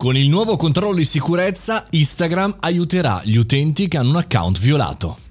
Con il nuovo controllo di sicurezza, Instagram aiuterà gli utenti che hanno un account violato.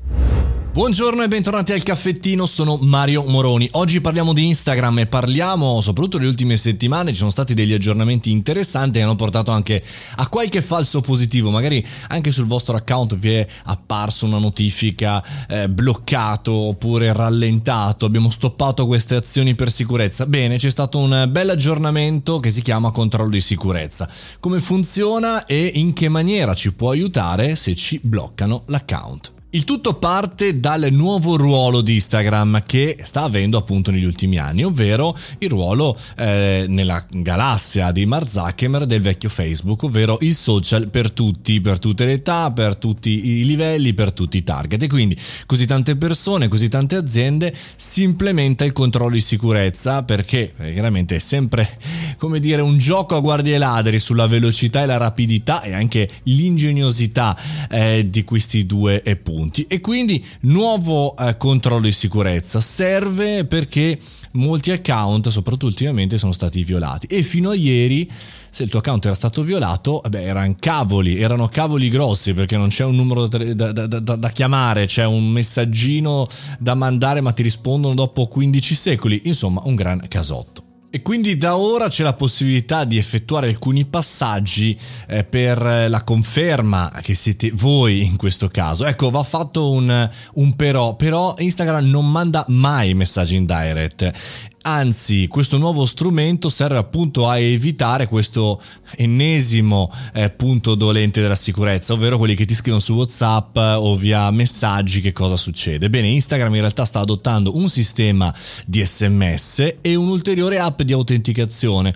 Buongiorno e bentornati al caffettino, sono Mario Moroni. Oggi parliamo di Instagram e parliamo, soprattutto nelle ultime settimane, ci sono stati degli aggiornamenti interessanti che hanno portato anche a qualche falso positivo. Magari anche sul vostro account vi è apparso una notifica eh, bloccato oppure rallentato. Abbiamo stoppato queste azioni per sicurezza. Bene, c'è stato un bel aggiornamento che si chiama controllo di sicurezza. Come funziona e in che maniera ci può aiutare se ci bloccano l'account. Il tutto parte dal nuovo ruolo di Instagram che sta avendo appunto negli ultimi anni, ovvero il ruolo eh, nella galassia di Mark Zuckerberg del vecchio Facebook, ovvero il social per tutti, per tutte le età, per tutti i livelli, per tutti i target. E quindi così tante persone, così tante aziende si implementa il controllo di sicurezza perché eh, chiaramente è sempre come dire un gioco a guardie ladri sulla velocità e la rapidità e anche l'ingegnosità eh, di questi due punti punti. E quindi nuovo eh, controllo di sicurezza. Serve perché molti account, soprattutto ultimamente, sono stati violati. E fino a ieri se il tuo account era stato violato, beh, erano cavoli, erano cavoli grossi perché non c'è un numero da, da, da, da, chiamare, c'è un messaggino da mandare ma ti rispondono dopo 15 secoli, insomma un gran casotto. E quindi da ora c'è la possibilità di effettuare alcuni passaggi eh, per la conferma che siete voi in questo caso. Ecco, va fatto un, un però, però Instagram non manda mai messaggi in direct anzi questo nuovo strumento serve appunto a evitare questo ennesimo eh, punto dolente della sicurezza, ovvero quelli che ti scrivono su WhatsApp o via messaggi che cosa succede. Bene, Instagram in realtà sta adottando un sistema di SMS e un'ulteriore app di autenticazione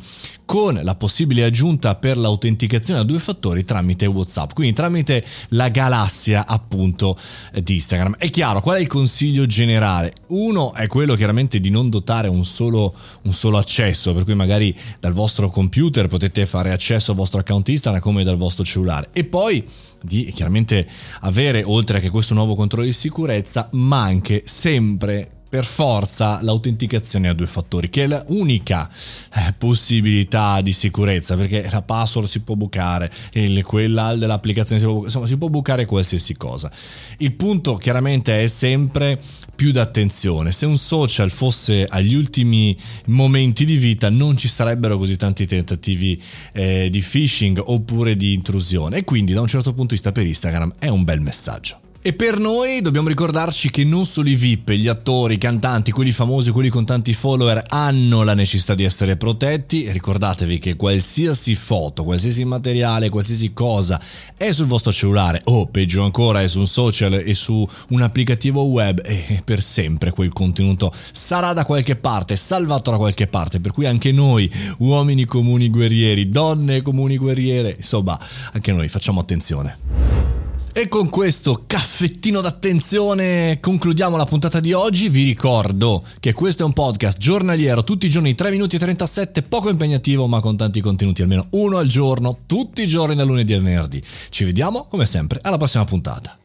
con la possibile aggiunta per l'autenticazione a due fattori tramite WhatsApp, quindi tramite la galassia appunto di Instagram. È chiaro, qual è il consiglio generale? Uno è quello chiaramente di non dotare un solo, un solo accesso, per cui magari dal vostro computer potete fare accesso al vostro account Instagram come dal vostro cellulare. E poi di chiaramente avere, oltre che questo nuovo controllo di sicurezza, ma anche sempre per forza l'autenticazione a due fattori, che è l'unica eh, possibilità di sicurezza, perché la password si può bucare, il, quella dell'applicazione si può, insomma, si può bucare qualsiasi cosa. Il punto chiaramente è sempre più d'attenzione. Se un social fosse agli ultimi momenti di vita non ci sarebbero così tanti tentativi eh, di phishing oppure di intrusione e quindi da un certo punto di vista per Instagram è un bel messaggio. E per noi dobbiamo ricordarci che non solo i VIP, gli attori, i cantanti, quelli famosi, quelli con tanti follower hanno la necessità di essere protetti. Ricordatevi che qualsiasi foto, qualsiasi materiale, qualsiasi cosa è sul vostro cellulare o peggio ancora è su un social e su un applicativo web e per sempre quel contenuto sarà da qualche parte, salvato da qualche parte. Per cui anche noi, uomini comuni guerrieri, donne comuni guerriere, insomma, anche noi facciamo attenzione. E con questo caffettino d'attenzione concludiamo la puntata di oggi. Vi ricordo che questo è un podcast giornaliero, tutti i giorni 3 minuti e 37, poco impegnativo ma con tanti contenuti, almeno uno al giorno, tutti i giorni da lunedì al venerdì. Ci vediamo come sempre alla prossima puntata.